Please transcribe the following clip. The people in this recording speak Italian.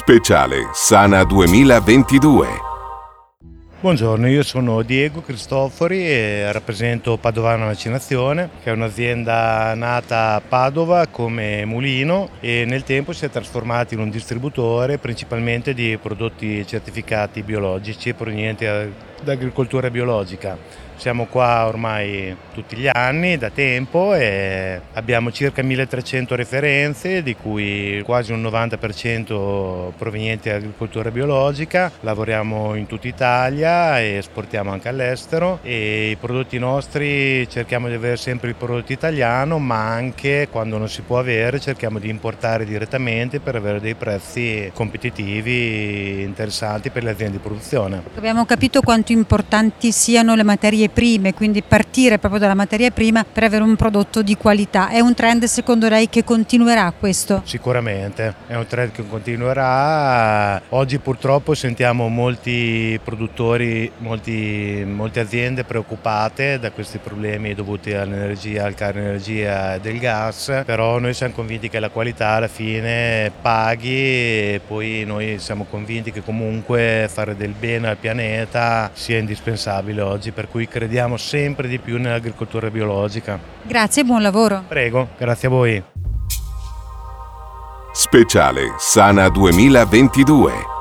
Speciale Sana 2022. Buongiorno, io sono Diego Cristofori e rappresento Padovana Vaccinazione, che è un'azienda nata a Padova come mulino e nel tempo si è trasformata in un distributore principalmente di prodotti certificati biologici provenienti da agricoltura biologica. Siamo qua ormai tutti gli anni, da tempo, e abbiamo circa 1300 referenze, di cui quasi un 90% provenienti da agricoltura biologica. Lavoriamo in tutta Italia e esportiamo anche all'estero e i prodotti nostri cerchiamo di avere sempre il prodotto italiano, ma anche quando non si può avere cerchiamo di importare direttamente per avere dei prezzi competitivi interessanti per le aziende di produzione. Abbiamo capito quanto importanti siano le materie prime, quindi partire proprio dalla materia prima per avere un prodotto di qualità. È un trend secondo lei che continuerà questo? Sicuramente, è un trend che continuerà. Oggi purtroppo sentiamo molti produttori, molti, molte aziende preoccupate da questi problemi dovuti all'energia, al caro energia e del gas, però noi siamo convinti che la qualità alla fine paghi e poi noi siamo convinti che comunque fare del bene al pianeta sia indispensabile oggi, per cui crediamo sempre di più nell'agricoltura biologica. Grazie e buon lavoro. Prego, grazie a voi. Speciale Sana 2022